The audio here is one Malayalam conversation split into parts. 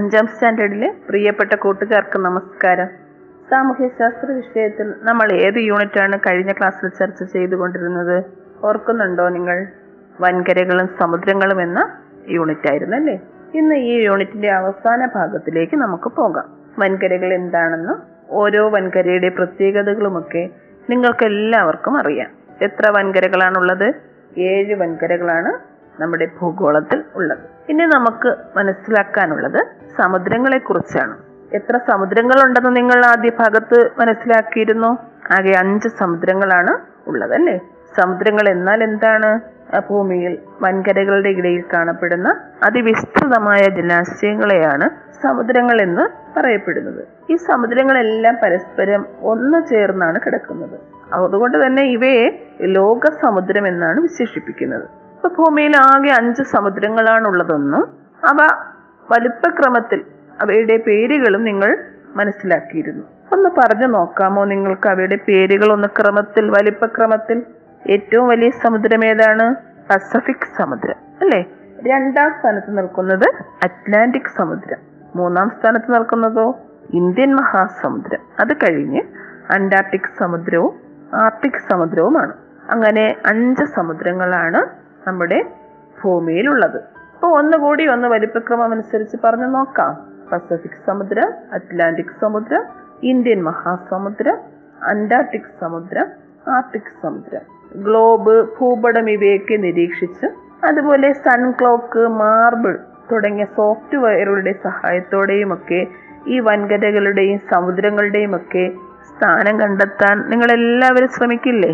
അഞ്ചാം സ്റ്റാൻഡേർഡിലെ പ്രിയപ്പെട്ട കൂട്ടുകാർക്ക് നമസ്കാരം. സാമൂഹ്യശാസ്ത്ര വിഷയത്തിൽ നമ്മൾ ഏത് യൂണിറ്റാണ് കഴിഞ്ഞ ക്ലാസ്സിൽ ചർച്ച ചെയ്തുകൊണ്ടിരുന്നത്? ഓർക്കുന്നുണ്ടോ നിങ്ങൾ? വൻകരകളും സമുദ്രങ്ങളും എന്ന യൂണിറ്റ് ആയിരുന്നു അല്ലേ ഇന്ന് ഈ യൂണിറ്റിന്റെ അവസാന ഭാഗത്തിലേക്ക് നമുക്ക് പോകാം. വൻകരകൾ എന്താണെന്നും ഓരോ വൻകരയുടെ പ്രത്യേകതകളുമൊക്കെ നിങ്ങൾക്ക് എല്ലാവർക്കും അറിയാം. എത്ര വൻകരകളാണുള്ളത്? ഏഴ് വൻകരകളാണ് നമ്മുടെ ഭൂഗോളത്തിൽ ഉള്ളത്. ഇനി നമുക്ക് മനസ്സിലാക്കാനുള്ളത് സമുദ്രങ്ങളെ കുറിച്ചാണ് എത്ര സമുദ്രങ്ങളുണ്ടെന്ന് നിങ്ങൾ ആദ്യ ഭാഗത്ത് മനസ്സിലാക്കിയിരുന്നു? ആകെ അഞ്ച് സമുദ്രങ്ങളാണ് ഉള്ളത് അല്ലേ സമുദ്രങ്ങൾ എന്നാൽ എന്താണ്? ഭൂമിയിൽ വൻകരകളുടെ ഇടയിൽ കാണപ്പെടുന്ന അതിവിസ്തൃതമായ ജലാശയങ്ങളെയാണ് സമുദ്രങ്ങൾ എന്ന് പറയപ്പെടുന്നത്. ഈ സമുദ്രങ്ങളെല്ലാം പരസ്പരം ഒന്നു ചേർന്നാണ് കിടക്കുന്നത്. അതുകൊണ്ട് തന്നെ ഇവയെ ലോക സമുദ്രം എന്നാണ് വിശേഷിപ്പിക്കുന്നത്. ഇപ്പൊ ഭൂമിയിൽ ആകെ അഞ്ച് സമുദ്രങ്ങളാണുള്ളതെന്നും അവ വലുപ്പക്രമത്തിൽ അവയുടെ പേരുകളും നിങ്ങൾ മനസ്സിലാക്കിയിരുന്നു. ഒന്ന് പറഞ്ഞു നോക്കാമോ നിങ്ങൾക്ക് അവയുടെ പേരുകൾ ഒന്ന് ക്രമത്തിൽ വലിപ്പക്രമത്തിൽ? ഏറ്റവും വലിയ സമുദ്രം ഏതാണ്? പസഫിക് സമുദ്രം അല്ലേ? രണ്ടാം സ്ഥാനത്ത് നിൽക്കുന്നത് അറ്റ്ലാന്റിക് സമുദ്രം. മൂന്നാം സ്ഥാനത്ത് നിൽക്കുന്നതോ ഇന്ത്യൻ മഹാസമുദ്രം. അത് കഴിഞ്ഞ് അന്റാർട്ടിക് സമുദ്രവും ആർട്ടിക് സമുദ്രവുമാണ്. അങ്ങനെ അഞ്ച് സമുദ്രങ്ങളാണ് നമ്മുടെ ഭൂമിയിലുള്ളത്. അപ്പോൾ ഒന്നുകൂടി ഒന്ന് വലിപ്പക്രമം അനുസരിച്ച് പറഞ്ഞു നോക്കാം. പസഫിക് സമുദ്രം അറ്റ്ലാന്റിക് സമുദ്രം ഇന്ത്യൻ മഹാസമുദ്രം അന്റാർട്ടിക് സമുദ്രം ആർട്ടിക് സമുദ്രം. ഗ്ലോബ് ഭൂപടം ഇവയൊക്കെ നിരീക്ഷിച്ച് അതുപോലെ സൺ ക്ലോക്ക് മാർബിൾ തുടങ്ങിയ സോഫ്റ്റ്വെയറുകളുടെ സഹായത്തോടെയുമൊക്കെ ഈ വൻകരകളുടെയും സമുദ്രങ്ങളുടെയും ഒക്കെ സ്ഥാനം കണ്ടെത്താൻ നിങ്ങളെല്ലാവരും ശ്രമിക്കില്ലേ?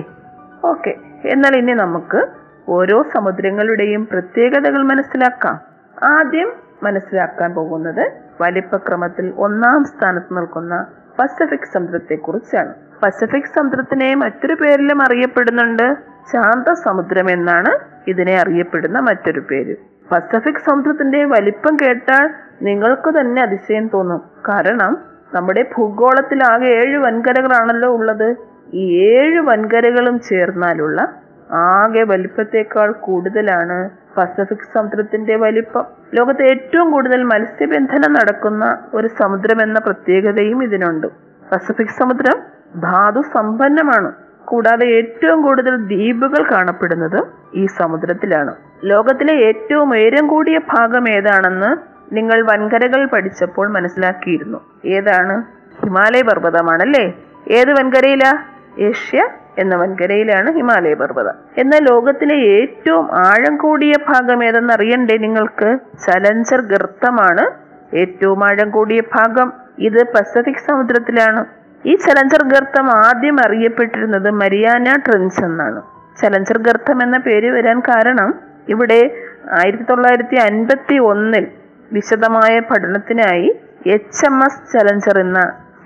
ഓക്കെ എന്നാൽ ഇനി നമുക്ക് ഓരോ സമുദ്രങ്ങളുടെയും പ്രത്യേകതകൾ മനസ്സിലാക്കാം. ആദ്യം മനസ്സിലാക്കാൻ പോകുന്നത് വലിപ്പക്രമത്തിൽ ഒന്നാം സ്ഥാനത്ത് നിൽക്കുന്ന പസഫിക് സമുദ്രത്തെ കുറിച്ചാണ് പസഫിക് സമുദ്രത്തിനെ മറ്റൊരു പേരിലും അറിയപ്പെടുന്നുണ്ട്. ശാന്ത സമുദ്രം എന്നാണ് ഇതിനെ അറിയപ്പെടുന്ന മറ്റൊരു പേര്. പസഫിക് സമുദ്രത്തിന്റെ വലിപ്പം കേട്ടാൽ നിങ്ങൾക്ക് തന്നെ അതിശയം തോന്നും. കാരണം നമ്മുടെ ഭൂഗോളത്തിൽ ആകെ ഏഴ് വൻകരകളാണല്ലോ ഉള്ളത്. ഈ ഏഴ് വൻകരകളും ചേർന്നാലുള്ള ആകെ വലിപ്പത്തേക്കാൾ കൂടുതലാണ് പസഫിക് സമുദ്രത്തിന്റെ വലിപ്പം. ലോകത്തെ ഏറ്റവും കൂടുതൽ മത്സ്യബന്ധനം നടക്കുന്ന ഒരു സമുദ്രം എന്ന പ്രത്യേകതയും ഇതിനുണ്ട്. പസഫിക് സമുദ്രം ധാതു സമ്പന്നമാണ്. കൂടാതെ ഏറ്റവും കൂടുതൽ ദ്വീപുകൾ കാണപ്പെടുന്നത് ഈ സമുദ്രത്തിലാണ്. ലോകത്തിലെ ഏറ്റവും ഉയരം കൂടിയ ഭാഗം ഏതാണെന്ന് നിങ്ങൾ വൻകരകൾ പഠിച്ചപ്പോൾ മനസ്സിലാക്കിയിരുന്നു. ഏതാണ്? ഹിമാലയ പർവതമാണല്ലേ? ഏത് വൻകരയിലാ? ഏഷ്യ എന്ന വൻകരയിലാണ് ഹിമാലയ പർവതം. എന്നാൽ ലോകത്തിലെ ഏറ്റവും ആഴം കൂടിയ ഭാഗം ഏതെന്ന് അറിയണ്ടേ നിങ്ങൾക്ക്? ചലഞ്ചർ ഗർത്തമാണ് ഏറ്റവും ആഴം കൂടിയ ഭാഗം. ഇത് പസഫിക് സമുദ്രത്തിലാണ്. ഈ ചലഞ്ചർ ഗർത്തം ആദ്യം അറിയപ്പെട്ടിരുന്നത് മരിയാന ട്രെൻസ് എന്നാണ്. ചലഞ്ചർ ഗർത്തം എന്ന പേര് വരാൻ കാരണം ഇവിടെ ആയിരത്തി തൊള്ളായിരത്തി അൻപത്തി ഒന്നിൽ വിശദമായ പഠനത്തിനായി എച്ച് എം എസ് ചലഞ്ചർ എന്ന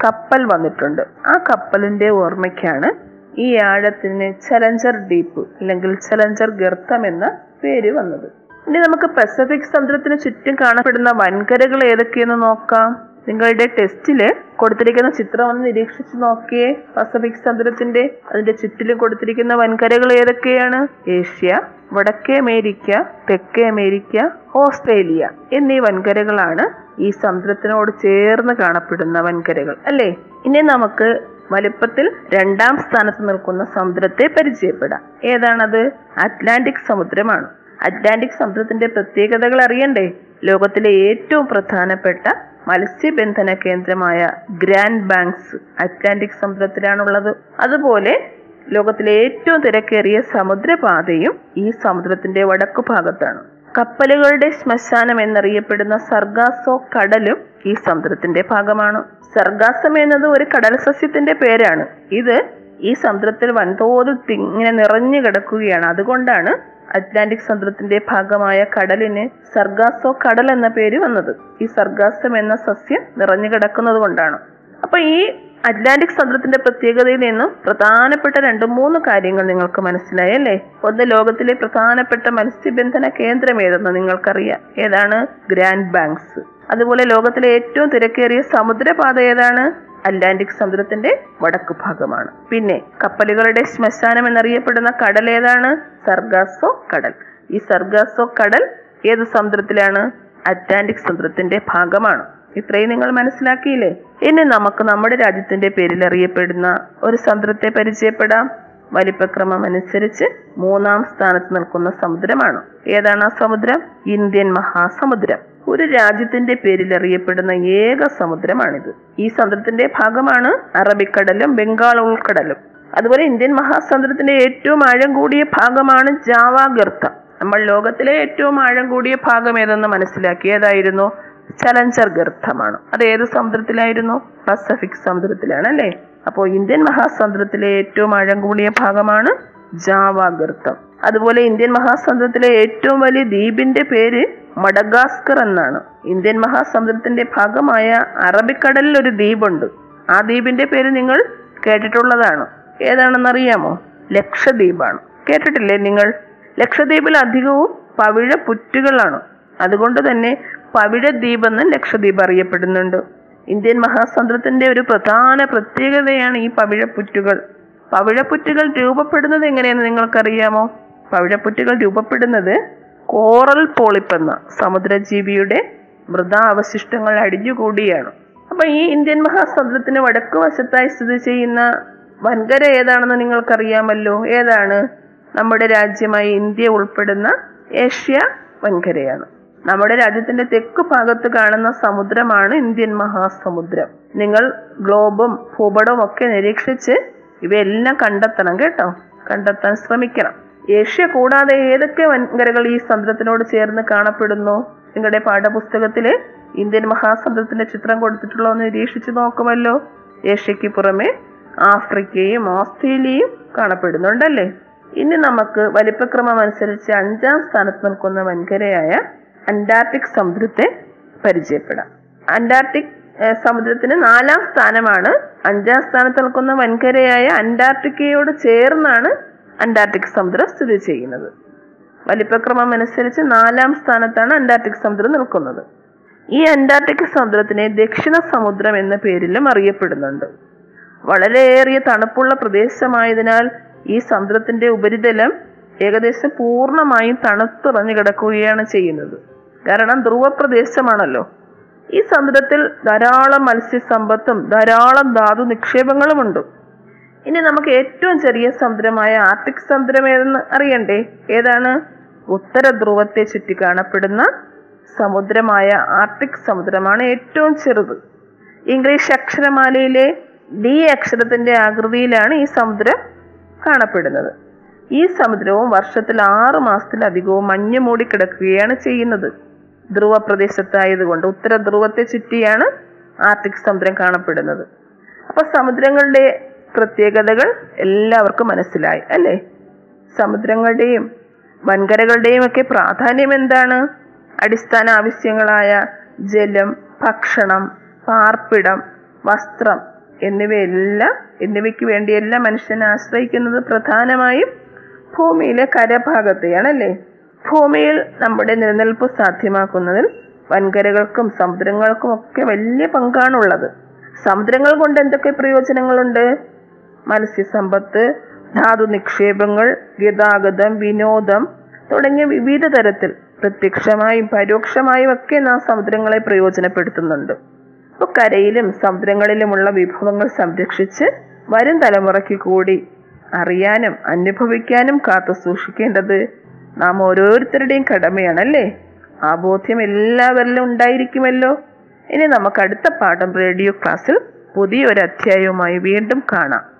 കപ്പൽ വന്നിട്ടുണ്ട്. ആ കപ്പലിന്റെ ഓർമ്മയ്ക്കാണ് ഈ ആഴത്തിന് ചലഞ്ചർ ഡീപ്പ് അല്ലെങ്കിൽ ചലഞ്ചർ ഗർത്തം എന്ന പേര് വന്നത്. ഇനി നമുക്ക് പസഫിക് സമുദ്രത്തിന് ചുറ്റും കാണപ്പെടുന്ന വൻകരകൾ ഏതൊക്കെയെന്ന് നോക്കാം. നിങ്ങളുടെ ടെസ്റ്റിൽ കൊടുത്തിരിക്കുന്ന ചിത്രം ഒന്ന് നിരീക്ഷിച്ചു നോക്കിയേ. പസഫിക് സമുദ്രത്തിന്റെ അതിന്റെ ചുറ്റിലും കൊടുത്തിരിക്കുന്ന വൻകരകൾ ഏതൊക്കെയാണ്? ഏഷ്യ വടക്കേ അമേരിക്ക തെക്കേ അമേരിക്ക ഓസ്ട്രേലിയ എന്നീ വൻകരകളാണ് ഈ സമുദ്രത്തിനോട് ചേർന്ന് കാണപ്പെടുന്ന വൻകരകൾ അല്ലേ? ഇനി നമുക്ക് വലുപ്പത്തിൽ രണ്ടാം സ്ഥാനത്ത് നിൽക്കുന്ന സമുദ്രത്തെ പരിചയപ്പെടാം. ഏതാണത്? അറ്റ്ലാന്റിക് സമുദ്രമാണ്. അറ്റ്ലാന്റിക് സമുദ്രത്തിന്റെ പ്രത്യേകതകൾ അറിയണ്ടേ? ലോകത്തിലെ ഏറ്റവും പ്രധാനപ്പെട്ട മത്സ്യബന്ധന കേന്ദ്രമായ ഗ്രാൻഡ് ബാങ്ക്സ് അറ്റ്ലാന്റിക് സമുദ്രത്തിലാണുള്ളത്. അതുപോലെ ലോകത്തിലെ ഏറ്റവും തിരക്കേറിയ സമുദ്രപാതയും ഈ സമുദ്രത്തിന്റെ വടക്കു ഭാഗത്താണ് കപ്പലുകളുടെ ശ്മശാനം എന്നറിയപ്പെടുന്ന സർഗാസോ കടലും ഈ സമുദ്രത്തിന്റെ ഭാഗമാണ്. സർഗാസം എന്നത് ഒരു കടൽ സസ്യത്തിന്റെ പേരാണ്. ഇത് ഈ സമുദ്രത്തിൽ വൻതോതിൽ ഇങ്ങനെ നിറഞ്ഞു കിടക്കുകയാണ്. അതുകൊണ്ടാണ് അറ്റ്ലാന്റിക് സമുദ്രത്തിന്റെ ഭാഗമായ കടലിന് സർഗാസോ കടൽ എന്ന പേര് വന്നത്. ഈ സർഗാസം എന്ന സസ്യം നിറഞ്ഞു കിടക്കുന്നത് കൊണ്ടാണ്. അപ്പൊ ഈ അറ്റ്ലാന്റിക് സമുദ്രത്തിന്റെ പ്രത്യേകതയിൽ നിന്നും പ്രധാനപ്പെട്ട രണ്ട് മൂന്ന് കാര്യങ്ങൾ നിങ്ങൾക്ക് മനസ്സിലായി അല്ലേ? ഒന്ന് ലോകത്തിലെ പ്രധാനപ്പെട്ട മത്സ്യബന്ധന കേന്ദ്രം ഏതെന്ന് നിങ്ങൾക്കറിയാം. ഏതാണ്? Grand Banks. അതുപോലെ ലോകത്തിലെ ഏറ്റവും തിരക്കേറിയ സമുദ്രപാത ഏതാണ്? അറ്റ്ലാന്റിക് സമുദ്രത്തിന്റെ വടക്കു ഭാഗമാണ്. പിന്നെ കപ്പലുകളുടെ ശ്മശാനം എന്നറിയപ്പെടുന്ന കടൽ ഏതാണ്? സർഗാസോ കടൽ. ഈ സർഗാസോ കടൽ ഏത് സമുദ്രത്തിലാണ്? അറ്റ്ലാന്റിക് സമുദ്രത്തിന്റെ ഭാഗമാണ്. ഇത്രയും നിങ്ങൾ മനസ്സിലാക്കിയില്ലേ? ഇനി നമുക്ക് നമ്മുടെ രാജ്യത്തിന്റെ പേരിൽ അറിയപ്പെടുന്ന ഒരു സമുദ്രത്തെ പരിചയപ്പെടാം. വലിപ്പക്രമം അനുസരിച്ച് മൂന്നാം സ്ഥാനത്ത് നിൽക്കുന്ന സമുദ്രമാണ്. ഏതാണ് ആ സമുദ്രം? ഇന്ത്യൻ മഹാസമുദ്രം. ഒരു രാജ്യത്തിന്റെ പേരിൽ അറിയപ്പെടുന്ന ഏക സമുദ്രമാണിത്. ഈ സമുദ്രത്തിന്റെ ഭാഗമാണ് അറബിക്കടലും ബംഗാൾ ഉൾക്കടലും. അതുപോലെ ഇന്ത്യൻ മഹാസമുദ്രത്തിന്റെ ഏറ്റവും ആഴം കൂടിയ ഭാഗമാണ് ജാവ ഗർത്ത. നമ്മൾ ലോകത്തിലെ ഏറ്റവും ആഴം കൂടിയ ഭാഗം ഏതെന്ന് മനസ്സിലാക്കി ഏതായിരുന്നു ചലഞ്ചർ ഗർത്തമാണ്. അത് ഏത് സമുദ്രത്തിലായിരുന്നു? പസഫിക് സമുദ്രത്തിലാണ് അല്ലേ? അപ്പോൾ ഇന്ത്യൻ മഹാസമുദ്രത്തിലെ ഏറ്റവും ആഴം കൂടിയ ഭാഗമാണ് ജാവ ഗർത്തം. അതുപോലെ ഇന്ത്യൻ മഹാസമുദ്രത്തിലെ ഏറ്റവും വലിയ ദ്വീപിന്റെ പേര് മഡഗാസ്കർ എന്നാണ്. ഇന്ത്യൻ മഹാസമുദ്രത്തിന്റെ ഭാഗമായ അറബിക്കടലിൽ ഒരു ദ്വീപുണ്ട്. ആ ദ്വീപിന്റെ പേര് നിങ്ങൾ കേട്ടിട്ടുള്ളതാണ്. ഏതാണെന്നറിയാമോ? ലക്ഷദ്വീപാണ്. കേട്ടിട്ടില്ലേ നിങ്ങൾ? ലക്ഷദ്വീപിൽ അധികവും പവിഴ പുറ്റുകളാണ് അതുകൊണ്ട് തന്നെ പവിഴദ്വീപ് എന്ന് ലക്ഷദ്വീപ് അറിയപ്പെടുന്നുണ്ട്. ഇന്ത്യൻ മഹാസമുദ്രത്തിന്റെ ഒരു പ്രധാന പ്രത്യേകതയാണ് ഈ പവിഴപ്പുറ്റുകൾ. പവിഴപ്പുറ്റുകൾ രൂപപ്പെടുന്നത് എങ്ങനെയെന്ന് നിങ്ങൾക്കറിയാമോ? പവിഴപ്പുറ്റുകൾ രൂപപ്പെടുന്നത് കോറൽ പോളിപ്പ് എന്ന സമുദ്രജീവിയുടെ മൃതാവശിഷ്ടങ്ങൾ അടിഞ്ഞുകൂടിയാണ്. അപ്പൊ ഈ ഇന്ത്യൻ മഹാസമുദ്രത്തിന് വടക്കു വശത്തായി സ്ഥിതി ചെയ്യുന്ന വൻകര ഏതാണെന്ന് നിങ്ങൾക്കറിയാമല്ലോ? ഏതാണ്? നമ്മുടെ രാജ്യമായ ഇന്ത്യ ഉൾപ്പെടുന്ന ഏഷ്യ വൻകരയാണ്. നമ്മുടെ രാജ്യത്തിന്റെ തെക്ക് ഭാഗത്ത് കാണുന്ന സമുദ്രമാണ് ഇന്ത്യൻ മഹാസമുദ്രം. നിങ്ങൾ ഗ്ലോബും ഭൂപടവും ഒക്കെ നിരീക്ഷിച്ച് ഇവയെല്ലാം കണ്ടെത്തണം കേട്ടോ. കണ്ടെത്താൻ ശ്രമിക്കണം. ഏഷ്യ കൂടാതെ ഏതൊക്കെ വൻകരകൾ ഈ സമുദ്രത്തിനോട് ചേർന്ന് കാണപ്പെടുന്നു? നിങ്ങളുടെ പാഠപുസ്തകത്തിൽ ഇന്ത്യൻ മഹാസമുദ്രത്തിന്റെ ചിത്രം കൊടുത്തിട്ടുള്ളോ എന്ന് നിരീക്ഷിച്ചു നോക്കുമല്ലോ. ഏഷ്യക്ക് പുറമെ ആഫ്രിക്കയും ഓസ്ട്രേലിയയും കാണപ്പെടുന്നുണ്ടല്ലേ? ഇനി നമുക്ക് വലിപ്പക്രമം അനുസരിച്ച് അഞ്ചാം സ്ഥാനത്ത് നിൽക്കുന്ന വൻകരയായ അന്റാർട്ടിക് സമുദ്രത്തെ പരിചയപ്പെടാം. അന്റാർട്ടിക് സമുദ്രത്തിന് നാലാം സ്ഥാനമാണ് അഞ്ചാം സ്ഥാനത്ത് നിൽക്കുന്ന വൻകരയായ അന്റാർട്ടിക്കയോട് ചേർന്നാണ് അന്റാർട്ടിക് സമുദ്രം സ്ഥിതി ചെയ്യുന്നത്. വലിപ്പക്രമം അനുസരിച്ച് നാലാം സ്ഥാനത്താണ് അന്റാർട്ടിക് സമുദ്രം നിൽക്കുന്നത്. ഈ അന്റാർട്ടിക് സമുദ്രത്തിനെ ദക്ഷിണ സമുദ്രം എന്ന പേരിലും അറിയപ്പെടുന്നുണ്ട്. വളരെയേറിയ തണുപ്പുള്ള പ്രദേശമായതിനാൽ ഈ സമുദ്രത്തിന്റെ ഉപരിതലം ഏകദേശം പൂർണമായും തണുത്തുറഞ്ഞു കിടക്കുകയാണ് ചെയ്യുന്നത്. കാരണം ധ്രുവ പ്രദേശമാണല്ലോ ഈ സമുദ്രത്തിൽ ധാരാളം മത്സ്യസമ്പത്തും ധാരാളം ധാതു നിക്ഷേപങ്ങളുമുണ്ട്. ഇനി നമുക്ക് ഏറ്റവും ചെറിയ സമുദ്രമായ ആർട്ടിക് സമുദ്രം ഏതെന്ന് അറിയണ്ടേ? ഏതാണ്? ഉത്തര ധ്രുവത്തെ ചുറ്റി കാണപ്പെടുന്ന സമുദ്രമായ ആർട്ടിക് സമുദ്രമാണ് ഏറ്റവും ചെറുത്. ഇംഗ്ലീഷ് അക്ഷരമാലയിലെ ഡി അക്ഷരത്തിന്റെ ആകൃതിയിലാണ് ഈ സമുദ്രം കാണപ്പെടുന്നത്. ഈ സമുദ്രവും വർഷത്തിൽ ആറ് മാസത്തിലധികവും മഞ്ഞ് മൂടിക്കിടക്കുകയാണ് ചെയ്യുന്നത്. ധ്രുവ പ്രദേശത്തായതുകൊണ്ട് ഉത്തര ധ്രുവത്തെ ചുറ്റിയാണ് ആർട്ടിക് സമുദ്രം കാണപ്പെടുന്നത്. അപ്പൊ സമുദ്രങ്ങളുടെ പ്രത്യേകതകൾ എല്ലാവർക്കും മനസ്സിലായി അല്ലേ? സമുദ്രങ്ങളുടെയും വൻകരകളുടെയും ഒക്കെ പ്രാധാന്യം എന്താണ്? അടിസ്ഥാന ആവശ്യങ്ങളായ ജലം ഭക്ഷണം പാർപ്പിടം വസ്ത്രം എന്നിവയെല്ലാം എന്നിവയ്ക്ക് വേണ്ടിയെല്ലാം മനുഷ്യനെ ആശ്രയിക്കുന്നത് പ്രധാനമായും ഭൂമിയിലെ കരഭാഗത്തെയാണ് അല്ലേ? ഭൂമിയിൽ നമ്മുടെ നിലനിൽപ്പ് സാധ്യമാക്കുന്നതിൽ വൻകരകൾക്കും സമുദ്രങ്ങൾക്കും ഒക്കെ വലിയ പങ്കാണുള്ളത്. സമുദ്രങ്ങൾ കൊണ്ട് എന്തൊക്കെ പ്രയോജനങ്ങളുണ്ട്? മത്സ്യസമ്പത്ത് ധാതു നിക്ഷേപങ്ങൾ ഗതാഗതം വിനോദം തുടങ്ങിയ വിവിധ തരത്തിൽ പ്രത്യക്ഷമായും പരോക്ഷമായും ഒക്കെ നാം സമുദ്രങ്ങളെ പ്രയോജനപ്പെടുത്തുന്നുണ്ട്. അപ്പൊ കരയിലും സമുദ്രങ്ങളിലുമുള്ള വിഭവങ്ങൾ സംരക്ഷിച്ച് വരും തലമുറയ്ക്ക് കൂടി അറിയാനും അനുഭവിക്കാനും കാത്തു സൂക്ഷിക്കേണ്ടത് നാം ഓരോരുത്തരുടെയും കടമയാണ് അല്ലേ ആ ബോധ്യം എല്ലാവരിലും ഉണ്ടായിരിക്കുമല്ലോ. ഇനി നമുക്ക് അടുത്ത പാഠം റേഡിയോ ക്ലാസ്സിൽ പുതിയൊരു അധ്യായവുമായി വീണ്ടും കാണാം.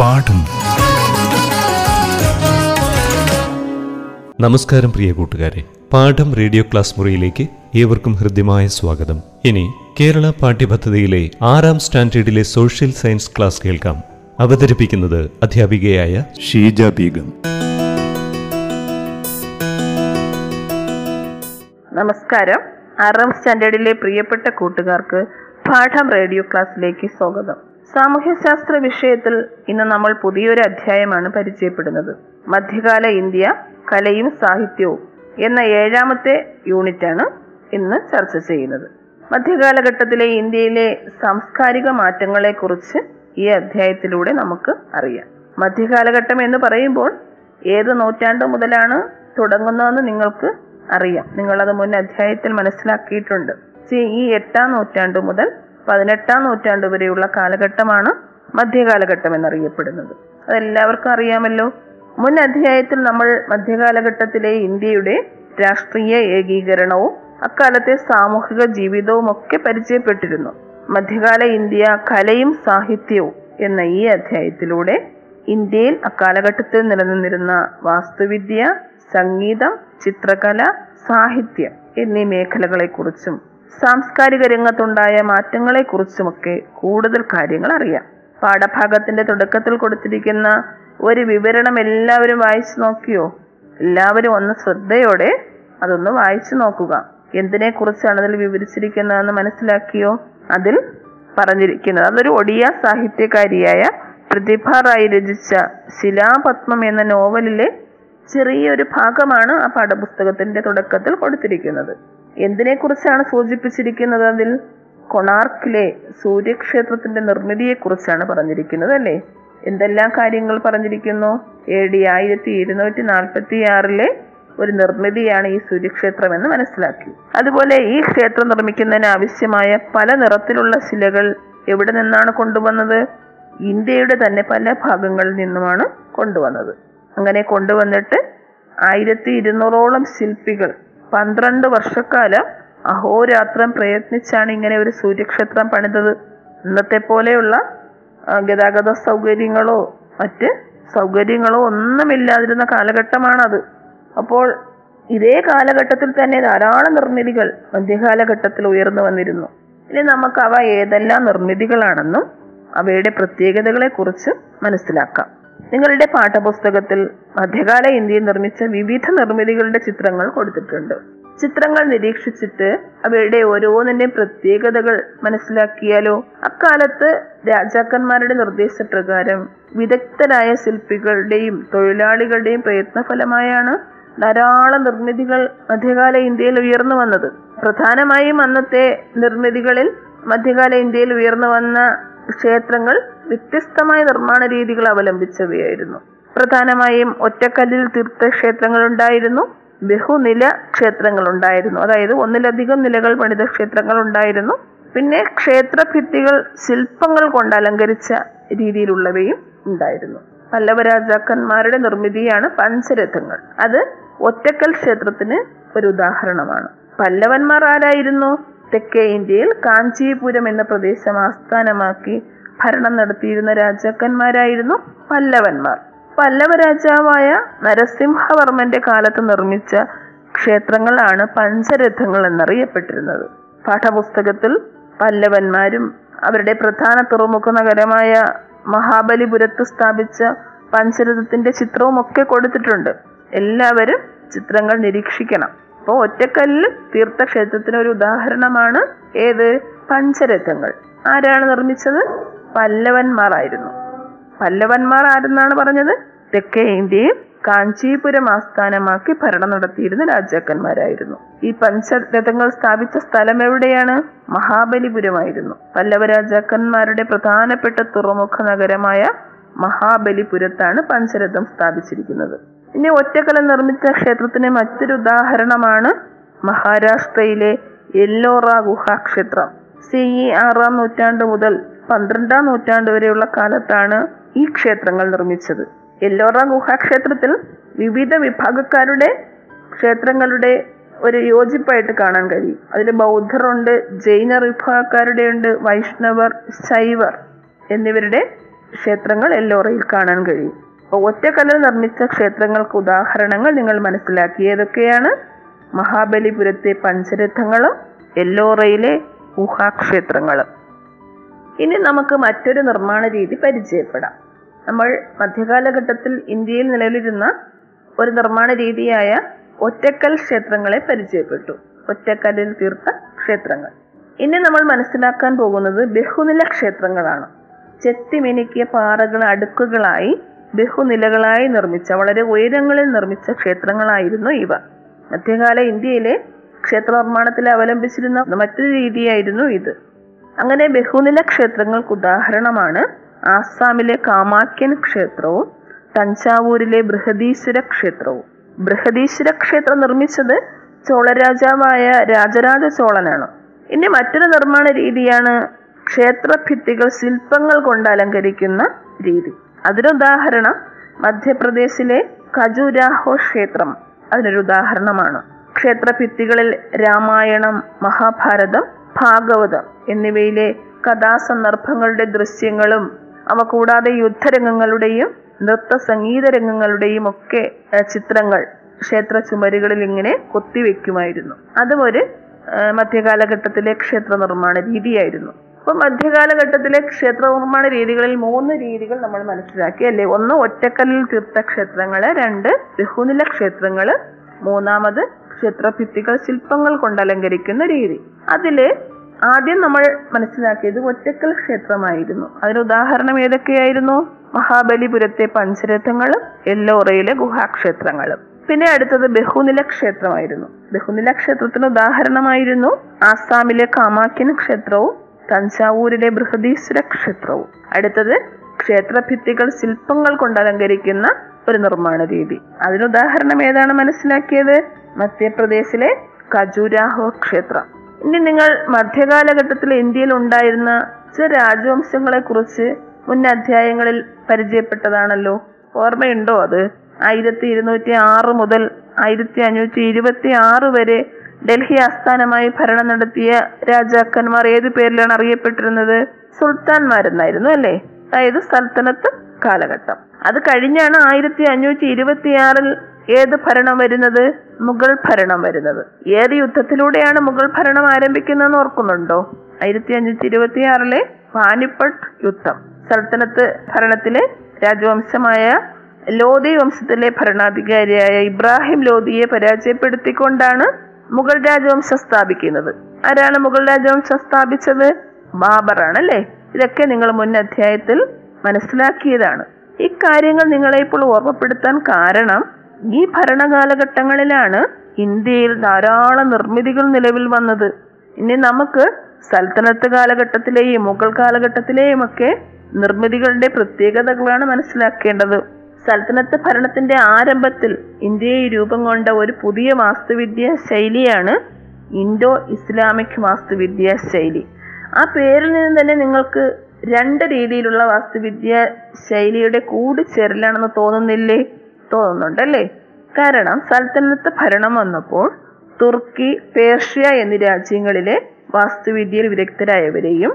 പാഠം നമസ്കാരം പ്രിയ കൂട്ടുകാരെ. പാഠം റേഡിയോ ക്ലാസ് മുറിയിലേക്ക് ഏവർക്കും ഹൃദ്യമായ സ്വാഗതം. ഇനി കേരള പാഠ്യപദ്ധതിയിലെ ആറാം സ്റ്റാൻഡേർഡിലെ സോഷ്യൽ സയൻസ് ക്ലാസ് കേൾക്കാം. അവതരിപ്പിക്കുന്നത് അധ്യാപികയായ ഷീജ ബീഗം. നമസ്കാരം. ആറാം സ്റ്റാൻഡേർഡിലെ പ്രിയപ്പെട്ട കൂട്ടുകാർക്ക് പാഠം റേഡിയോ ക്ലാസ്സിലേക്ക് സ്വാഗതം. സാമൂഹ്യശാസ്ത്ര വിഷയത്തിൽ ഇന്ന് നമ്മൾ പുതിയൊരു അധ്യായമാണ് പരിചയപ്പെടുന്നത്. മധ്യകാല ഇന്ത്യ കലയും സാഹിത്യവും എന്ന ഏഴാമത്തെ യൂണിറ്റാണ് ഇന്ന് ചർച്ച ചെയ്യുന്നത്. മധ്യകാലഘട്ടത്തിലെ ഇന്ത്യയിലെ സാംസ്കാരിക മാറ്റങ്ങളെക്കുറിച്ച് ഈ അധ്യായത്തിലൂടെ നമുക്ക് അറിയാം. മധ്യകാലഘട്ടം എന്ന് പറയുമ്പോൾ ഏത് നൂറ്റാണ്ട് മുതലാണ് തുടങ്ങുന്നതെന്ന് നിങ്ങൾക്ക് അറിയാം. നിങ്ങളത് മുൻ അധ്യായത്തിൽ മനസ്സിലാക്കിയിട്ടുണ്ട്. ഈ എട്ടാം നൂറ്റാണ്ട് മുതൽ പതിനെട്ടാം നൂറ്റാണ്ട് വരെയുള്ള കാലഘട്ടമാണ് മധ്യകാലഘട്ടം എന്നറിയപ്പെടുന്നത്. അതെല്ലാവർക്കും അറിയാമല്ലോ. മുൻ അധ്യായത്തിൽ നമ്മൾ മധ്യകാലഘട്ടത്തിലെ ഇന്ത്യയുടെ രാഷ്ട്രീയ ഏകീകരണവും അക്കാലത്തെ സാമൂഹിക ജീവിതവും ഒക്കെ പരിചയപ്പെട്ടിരുന്നു. മധ്യകാല ഇന്ത്യ കലയും സാഹിത്യവും എന്ന ഈ അധ്യായത്തിലൂടെ ഇന്ത്യയിൽ അക്കാലഘട്ടത്തിൽ നിലനിന്നിരുന്ന വാസ്തുവിദ്യ സംഗീതം ചിത്രകല സാഹിത്യം എന്നീ മേഖലകളെക്കുറിച്ചും സാംസ്കാരിക രംഗത്തുണ്ടായ മാറ്റങ്ങളെക്കുറിച്ചുമൊക്കെ കൂടുതൽ കാര്യങ്ങൾ അറിയാം. പാഠഭാഗത്തിന്റെ തുടക്കത്തിൽ കൊടുത്തിരിക്കുന്ന ഒരു വിവരണം എല്ലാവരും വായിച്ചു നോക്കിയോ? എല്ലാവരും ഒന്ന് ശ്രദ്ധയോടെ അതൊന്ന് വായിച്ചു നോക്കുക. എന്തിനെക്കുറിച്ചാണ് അതിൽ വിവരിച്ചിരിക്കുന്നതെന്ന് മനസ്സിലാക്കിയോ? അതിൽ പറഞ്ഞിരിക്കുന്നത്. അതൊരു ഒഡിയ സാഹിത്യകാരിയായ പ്രതിഭ റായി രചിച്ച ശിലാപത്മം എന്ന നോവലിലെ ചെറിയൊരു ഭാഗമാണ് ആ പാഠപുസ്തകത്തിന്റെ തുടക്കത്തിൽ കൊടുത്തിരിക്കുന്നത്. എന്തിനെ കുറിച്ചാണ് സൂചിപ്പിച്ചിരിക്കുന്നത്? അതിൽ കൊണാർക്കിലെ സൂര്യക്ഷേത്രത്തിന്റെ നിർമ്മിതിയെ കുറിച്ചാണ് പറഞ്ഞിരിക്കുന്നത് അല്ലേ? എന്തെല്ലാം കാര്യങ്ങൾ പറഞ്ഞിരിക്കുന്നു? എ ഡി ആയിരത്തി ഇരുന്നൂറ്റി നാൽപ്പത്തി ആറിലെ ഒരു നിർമ്മിതിയാണ് ഈ സൂര്യക്ഷേത്രം എന്ന് മനസ്സിലാക്കി. അതുപോലെ ഈ ക്ഷേത്രം നിർമ്മിക്കുന്നതിന് ആവശ്യമായ പല നിറത്തിലുള്ള ശിലകൾ എവിടെ നിന്നാണ് കൊണ്ടുവന്നത്? ഇന്ത്യയുടെ തന്നെ പല ഭാഗങ്ങളിൽ നിന്നുമാണ് കൊണ്ടുവന്നത്. അങ്ങനെ കൊണ്ടുവന്നിട്ട് ആയിരത്തി ഇരുന്നൂറോളം ശില്പികൾ പന്ത്രണ്ട് വർഷക്കാലം അഹോരാത്രം പ്രയത്നിച്ചാണ് ഇങ്ങനെ ഒരു സൂര്യക്ഷേത്രം പണിതത്. ഇന്നത്തെ പോലെയുള്ള ഗതാഗത സൗകര്യങ്ങളോ മറ്റ് സൗകര്യങ്ങളോ ഒന്നുമില്ലാതിരുന്ന കാലഘട്ടമാണത്. അപ്പോൾ ഇതേ കാലഘട്ടത്തിൽ തന്നെ ധാരാളം നിർമ്മിതികൾ മധ്യകാലഘട്ടത്തിൽ ഉയർന്നു വന്നിരുന്നു. ഇനി നമുക്ക് അവ ഏതെല്ലാം നിർമ്മിതികളാണെന്നും അവയുടെ പ്രത്യേകതകളെ കുറിച്ച് മനസ്സിലാക്കാം. നിങ്ങളുടെ പാഠപുസ്തകത്തിൽ മധ്യകാല ഇന്ത്യയിൽ നിർമ്മിച്ച വിവിധ നിർമ്മിതികളുടെ ചിത്രങ്ങൾ കൊടുത്തിട്ടുണ്ട്. ചിത്രങ്ങൾ നിരീക്ഷിച്ചിട്ട് അവയുടെ ഓരോന്നിന്റെയും പ്രത്യേകതകൾ മനസ്സിലാക്കിയാലോ? അക്കാലത്ത് രാജാക്കന്മാരുടെ നിർദ്ദേശപ്രകാരം വിദഗ്ധരായ ശില്പികളുടെയും തൊഴിലാളികളുടെയും പ്രയത്നഫലമായാണ് ധാരാളം നിർമ്മിതികൾ മധ്യകാല ഇന്ത്യയിൽ ഉയർന്നു വന്നത്. പ്രധാനമായും അന്നത്തെ നിർമ്മിതികളിൽ മധ്യകാല ഇന്ത്യയിൽ ഉയർന്നു വന്ന ക്ഷേത്രങ്ങൾ വ്യത്യസ്തമായ നിർമ്മാണ രീതികൾ അവലംബിച്ചവയായിരുന്നു. പ്രധാനമായും ഒറ്റക്കല്ലിൽ തീർത്ത ക്ഷേത്രങ്ങൾ ഉണ്ടായിരുന്നു ബഹുനില ക്ഷേത്രങ്ങൾ ഉണ്ടായിരുന്നു അതായത് ഒന്നിലധികം നിലകൾ പണിത ക്ഷേത്രങ്ങൾ ഉണ്ടായിരുന്നു പിന്നെ ക്ഷേത്ര ഭിത്തികൾ ശില്പങ്ങൾ കൊണ്ട് അലങ്കരിച്ച രീതിയിലുള്ളവയും ഉണ്ടായിരുന്നു. പല്ലവ രാജാക്കന്മാരുടെ നിർമ്മിതിയാണ് പഞ്ചരഥങ്ങൾ. അത് ഒറ്റക്കൽ ക്ഷേത്രത്തിന് ഒരു ഉദാഹരണമാണ്. പല്ലവന്മാർ ആരായിരുന്നു? തെക്കേ ഇന്ത്യയിൽ കാഞ്ചീപുരം എന്ന പ്രദേശം ആസ്ഥാനമാക്കി ഭരണം നടത്തിയിരുന്ന രാജാക്കന്മാരായിരുന്നു പല്ലവന്മാർ. പല്ലവ രാജാവായ നരസിംഹവർമ്മന്റെ കാലത്ത് നിർമ്മിച്ച ക്ഷേത്രങ്ങളാണ് പഞ്ചരഥങ്ങൾ എന്നറിയപ്പെട്ടിരുന്നത്. പാഠപുസ്തകത്തിൽ പല്ലവന്മാരും അവരുടെ പ്രധാന തുറമുഖ നഗരമായ മഹാബലിപുരത്ത് സ്ഥാപിച്ച പഞ്ചരഥത്തിന്റെ ചിത്രവും ഒക്കെ കൊടുത്തിട്ടുണ്ട്. എല്ലാവരും ചിത്രങ്ങൾ നിരീക്ഷിക്കണം. അപ്പോൾ ഒറ്റക്കല്ല് തീർത്ഥക്ഷേത്രത്തിന് ഒരു ഉദാഹരണമാണ്. ഏത്? പഞ്ചരഥങ്ങൾ. ആരാണ് നിർമ്മിച്ചത്? പല്ലവന്മാരായിരുന്നു. പല്ലവന്മാർ ആരെന്നാണ് പറഞ്ഞത്? തെക്കേ ഇന്ത്യയിൽ കാഞ്ചീപുരം ആസ്ഥാനമാക്കി ഭരണം നടത്തിയിരുന്ന രാജാക്കന്മാരായിരുന്നു. ഈ പഞ്ചരഥങ്ങൾ സ്ഥാപിച്ച സ്ഥലം എവിടെയാണ്? മഹാബലിപുരമായിരുന്നു. പല്ലവ രാജാക്കന്മാരുടെ പ്രധാനപ്പെട്ട തുറമുഖ നഗരമായ മഹാബലിപുരത്താണ് പഞ്ചരഥം സ്ഥാപിച്ചിരിക്കുന്നത്. ഇനി ഒറ്റക്കല നിർമ്മിച്ച ക്ഷേത്രത്തിന് മറ്റൊരു ഉദാഹരണമാണ് മഹാരാഷ്ട്രയിലെ എല്ലോറ ഗുഹാക്ഷേത്രം. സി ഇ ആറാം നൂറ്റാണ്ട് മുതൽ പന്ത്രണ്ടാം നൂറ്റാണ്ട് വരെയുള്ള കാലത്താണ് ഈ ക്ഷേത്രങ്ങൾ നിർമ്മിച്ചത്. എല്ലോറ ഗുഹാക്ഷേത്രത്തിൽ വിവിധ വിഭാഗക്കാരുടെ ക്ഷേത്രങ്ങളുടെ ഒരു യോജിപ്പായിട്ട് കാണാൻ കഴിയും. അതിൽ ബൗദ്ധറുണ്ട് ജൈന വിഭാഗക്കാരുടെ ഉണ്ട് വൈഷ്ണവർ ശൈവർ എന്നിവരുടെ ക്ഷേത്രങ്ങൾ എല്ലോറയിൽ കാണാൻ കഴിയും. ഒറ്റക്കല്ലിൽ നിർമ്മിച്ച ക്ഷേത്രങ്ങൾക്ക് ഉദാഹരണങ്ങൾ നിങ്ങൾ മനസ്സിലാക്കി. ഏതൊക്കെയാണ്? മഹാബലിപുരത്തെ പഞ്ചരഥങ്ങളും എല്ലോറയിലെ ഗുഹാക്ഷേത്രങ്ങളും ഇനി നമുക്ക് മറ്റൊരു നിർമ്മാണ രീതി പരിചയപ്പെടാം. നമ്മൾ മധ്യകാലഘട്ടത്തിൽ ഇന്ത്യയിൽ നിലവിലിരുന്ന ഒരു നിർമ്മാണ രീതിയായ ഒറ്റക്കൽ ക്ഷേത്രങ്ങളെ പരിചയപ്പെട്ടു. ഒറ്റക്കല്ലിൽ തീർത്ത ക്ഷേത്രങ്ങൾ. ഇനി നമ്മൾ മനസ്സിലാക്കാൻ പോകുന്നത് ബഹുനില ക്ഷേത്രങ്ങളാണ്. ചെത്തിമിനുക്കിയ പാറകൾ അടുക്കുകളായി ബഹുനിലകളായി നിർമ്മിച്ച വളരെ ഉയരങ്ങളിൽ നിർമ്മിച്ച ക്ഷേത്രങ്ങളായിരുന്നു ഇവ. മധ്യകാല ഇന്ത്യയിലെ ക്ഷേത്ര നിർമ്മാണത്തിൽ അവലംബിച്ചിരുന്ന മറ്റൊരു രീതിയായിരുന്നു ഇത്. അങ്ങനെ ബഹുനില ക്ഷേത്രങ്ങൾക്ക് ഉദാഹരണമാണ് ആസാമിലെ കാമാക്യൻ ക്ഷേത്രവും തഞ്ചാവൂരിലെ ബൃഹദീശ്വര ക്ഷേത്രവും. ബൃഹദീശ്വര ക്ഷേത്രം നിർമ്മിച്ചത് ചോളരാജാവായ രാജരാജ ചോളനാണ്. ഇനി മറ്റൊരു നിർമ്മാണ രീതിയാണ് ക്ഷേത്രഭിത്തികൾ ശില്പങ്ങൾ കൊണ്ട് അലങ്കരിക്കുന്ന രീതി. അതിനുദാഹരണം മധ്യപ്രദേശിലെ ഖജുരാഹോ ക്ഷേത്രം അതിനൊരു ഉദാഹരണമാണ്. ക്ഷേത്രഭിത്തികളിൽ രാമായണം മഹാഭാരതം ഭാഗവതം എന്നിവയിലെ കഥാസന്ദർഭങ്ങളുടെ ദൃശ്യങ്ങളും അവ കൂടാതെ യുദ്ധരംഗങ്ങളുടെയും നൃത്ത സംഗീത രംഗങ്ങളുടെയും ഒക്കെ ചിത്രങ്ങൾ ക്ഷേത്ര ചുമരുകളിൽ ഇങ്ങനെ കൊത്തിവെക്കുമായിരുന്നു. അതും ഒരു മധ്യകാലഘട്ടത്തിലെ ക്ഷേത്ര നിർമ്മാണ രീതിയായിരുന്നു. അപ്പൊ മധ്യകാലഘട്ടത്തിലെ ക്ഷേത്ര നിർമ്മാണ രീതികളിൽ മൂന്ന് രീതികൾ നമ്മൾ മനസ്സിലാക്കി അല്ലേ? ഒന്ന് ഒറ്റക്കല്ലിൽ തീർത്ത ക്ഷേത്രങ്ങൾ രണ്ട് ബഹുനില ക്ഷേത്രങ്ങൾ മൂന്നാമത് ക്ഷേത്രഭിത്തികൾ ശില്പങ്ങൾ കൊണ്ട് അലങ്കരിക്കുന്ന രീതി. അതിൽ ആദ്യം നമ്മൾ മനസ്സിലാക്കിയത് ഒറ്റക്കൽ ക്ഷേത്രമായിരുന്നു. അതിന് ഉദാഹരണം ഏതൊക്കെയായിരുന്നു? മഹാബലിപുരത്തെ പഞ്ചരഥങ്ങളും എല്ലോറയിലെ ഗുഹാക്ഷേത്രങ്ങളും പിന്നെ അടുത്തത് ബഹുനില ക്ഷേത്രമായിരുന്നു. ബഹുനില ക്ഷേത്രത്തിന് ഉദാഹരണമായിരുന്നു ആസാമിലെ കാമാക്യൻ ക്ഷേത്രവും തഞ്ചാവൂരിലെ ബൃഹദീശ്വര ക്ഷേത്രവും. അടുത്തത് ക്ഷേത്രഭിത്തികൾ ശില്പങ്ങൾ കൊണ്ട് അലങ്കരിക്കുന്ന ഒരു നിർമ്മാണ രീതി. അതിനുദാഹരണം ഏതാണ് മനസ്സിലാക്കിയത്? മധ്യപ്രദേശിലെ ഖജുരാഹോ ക്ഷേത്രം. ഇനി നിങ്ങൾ മധ്യകാലഘട്ടത്തിൽ ഇന്ത്യയിൽ ഉണ്ടായിരുന്ന ചില രാജവംശങ്ങളെ കുറിച്ച് മുൻ അധ്യായങ്ങളിൽ പരിചയപ്പെട്ടതാണല്ലോ. ഓർമ്മയുണ്ടോ അത്? ആയിരത്തി ഇരുന്നൂറ്റി ആറ് മുതൽ ആയിരത്തി അഞ്ഞൂറ്റി ഇരുപത്തി ആറ് വരെ ഡൽഹി ആസ്ഥാനമായി ഭരണം നടത്തിയ രാജാക്കന്മാർ ഏതു പേരിലാണ് അറിയപ്പെട്ടിരുന്നത്? സുൽത്താൻമാരെന്നായിരുന്നു അല്ലേ? അതായത് സൽത്തനത്ത് കാലഘട്ടം. അത് കഴിഞ്ഞാണ് ആയിരത്തി അഞ്ഞൂറ്റി ഇരുപത്തിയാറിൽ ഏത് ഭരണം വരുന്നത്? മുഗൾ ഭരണം വരുന്നത്. ഏത് യുദ്ധത്തിലൂടെയാണ് മുഗൾ ഭരണം ആരംഭിക്കുന്നതെന്ന് ഓർക്കുന്നുണ്ടോ? ആയിരത്തി അഞ്ഞൂറ്റി ഇരുപത്തിയാറിലെ പാനിപ്പട്ട് യുദ്ധം. സൽത്തനത്ത് ഭരണത്തിലെ രാജവംശമായ ലോധി വംശത്തിലെ ഭരണാധികാരിയായ ഇബ്രാഹിം ലോധിയെ പരാജയപ്പെടുത്തിക്കൊണ്ടാണ് മുഗൾ രാജവംശം സ്ഥാപിക്കുന്നത്. ആരാണ് മുഗൾ രാജവംശം സ്ഥാപിച്ചത്? ബാബറാണ് അല്ലേ ഇതൊക്കെ നിങ്ങൾ മുൻ അധ്യായത്തിൽ മനസ്സിലാക്കിയതാണ്. ഇക്കാര്യങ്ങൾ കാര്യങ്ങൾ നിങ്ങളെ ഇപ്പോൾ ഓർമ്മപ്പെടുത്താൻ കാരണം ഈ ഭരണകാലഘട്ടങ്ങളിലാണ് ഇന്ത്യയിൽ ധാരാളം നിർമ്മിതികൾ നിലവിൽ വന്നത്. ഇനി നമുക്ക് സൽത്തനത്ത് കാലഘട്ടത്തിലെയും മുഗൾ കാലഘട്ടത്തിലെയും ഒക്കെ നിർമ്മിതികളുടെ പ്രത്യേകതകളാണ് മനസ്സിലാക്കേണ്ടത്. സൽത്തനത്ത് ഭരണത്തിന്റെ ആരംഭത്തിൽ ഇന്ത്യയെ രൂപം കൊണ്ട ഒരു പുതിയ വാസ്തുവിദ്യ ശൈലിയാണ് ഇൻഡോ ഇസ്ലാമിക് വാസ്തുവിദ്യ ശൈലി. ആ പേരിൽ നിന്ന് തന്നെ നിങ്ങൾക്ക് രണ്ട് രീതിയിലുള്ള വാസ്തുവിദ്യ ശൈലിയുടെ കൂടിച്ചേരലാണെന്ന് തോന്നുന്നില്ലേ? തോന്നുന്നുണ്ടല്ലേ? കാരണം സൽത്തനത്ത് ഭരണം വന്നപ്പോൾ തുർക്കി പേർഷ്യ എന്നീ രാജ്യങ്ങളിലെ വാസ്തുവിദ്യയിൽ വിദഗ്ധരായവരെയും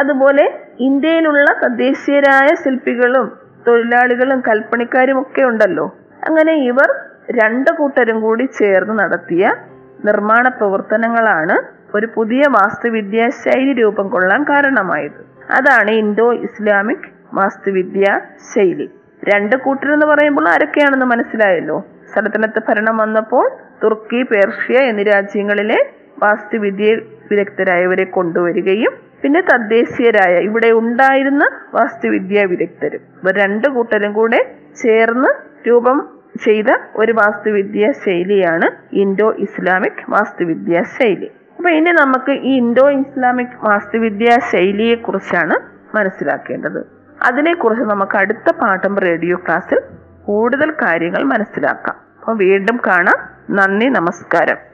അതുപോലെ ഇന്ത്യയിലുള്ള തദ്ദേശീയരായ ശില്പികളും തൊഴിലാളികളും കൽപ്പണിക്കാരും ഒക്കെ ഉണ്ടല്ലോ. അങ്ങനെ ഇവർ രണ്ടു കൂട്ടരും കൂടി ചേർന്ന് നടത്തിയ നിർമ്മാണ പ്രവർത്തനങ്ങളാണ് ഒരു പുതിയ വാസ്തുവിദ്യാ ശൈലി രൂപം കൊള്ളാൻ കാരണമായത്. അതാണ് ഇൻഡോ ഇസ്ലാമിക് വാസ്തുവിദ്യ ശൈലി രണ്ട് കൂട്ടർ എന്ന് പറയുമ്പോൾ ആരൊക്കെയാണെന്ന് മനസ്സിലായല്ലോ? സലത്തനത്ത് ഭരണം വന്നപ്പോൾ തുർക്കി പേർഷ്യ എന്നീ രാജ്യങ്ങളിലെ വാസ്തുവിദ്യ വിദഗ്ധരായവരെ കൊണ്ടുവരികയും പിന്നെ തദ്ദേശീയരായ ഇവിടെ ഉണ്ടായിരുന്ന വാസ്തുവിദ്യാ വിദഗ്ധരും ഇവർ രണ്ടു കൂട്ടരും കൂടെ ചേർന്ന് രൂപം ചെയ്ത ഒരു വാസ്തുവിദ്യാ ശൈലിയാണ് ഇൻഡോ ഇസ്ലാമിക് വാസ്തുവിദ്യാ ശൈലി. അപ്പൊ ഇനി നമുക്ക് ഈ ഇൻഡോ ഇസ്ലാമിക് വാസ്തുവിദ്യാ ശൈലിയെ കുറിച്ചാണ് മനസ്സിലാക്കേണ്ടത്. അതിനെക്കുറിച്ച് നമുക്ക് അടുത്ത പാഠം റേഡിയോ ക്ലാസ്സിൽ കൂടുതൽ കാര്യങ്ങൾ മനസ്സിലാക്കാം. അപ്പോൾ വീണ്ടും കാണാം. നന്ദി നമസ്കാരം.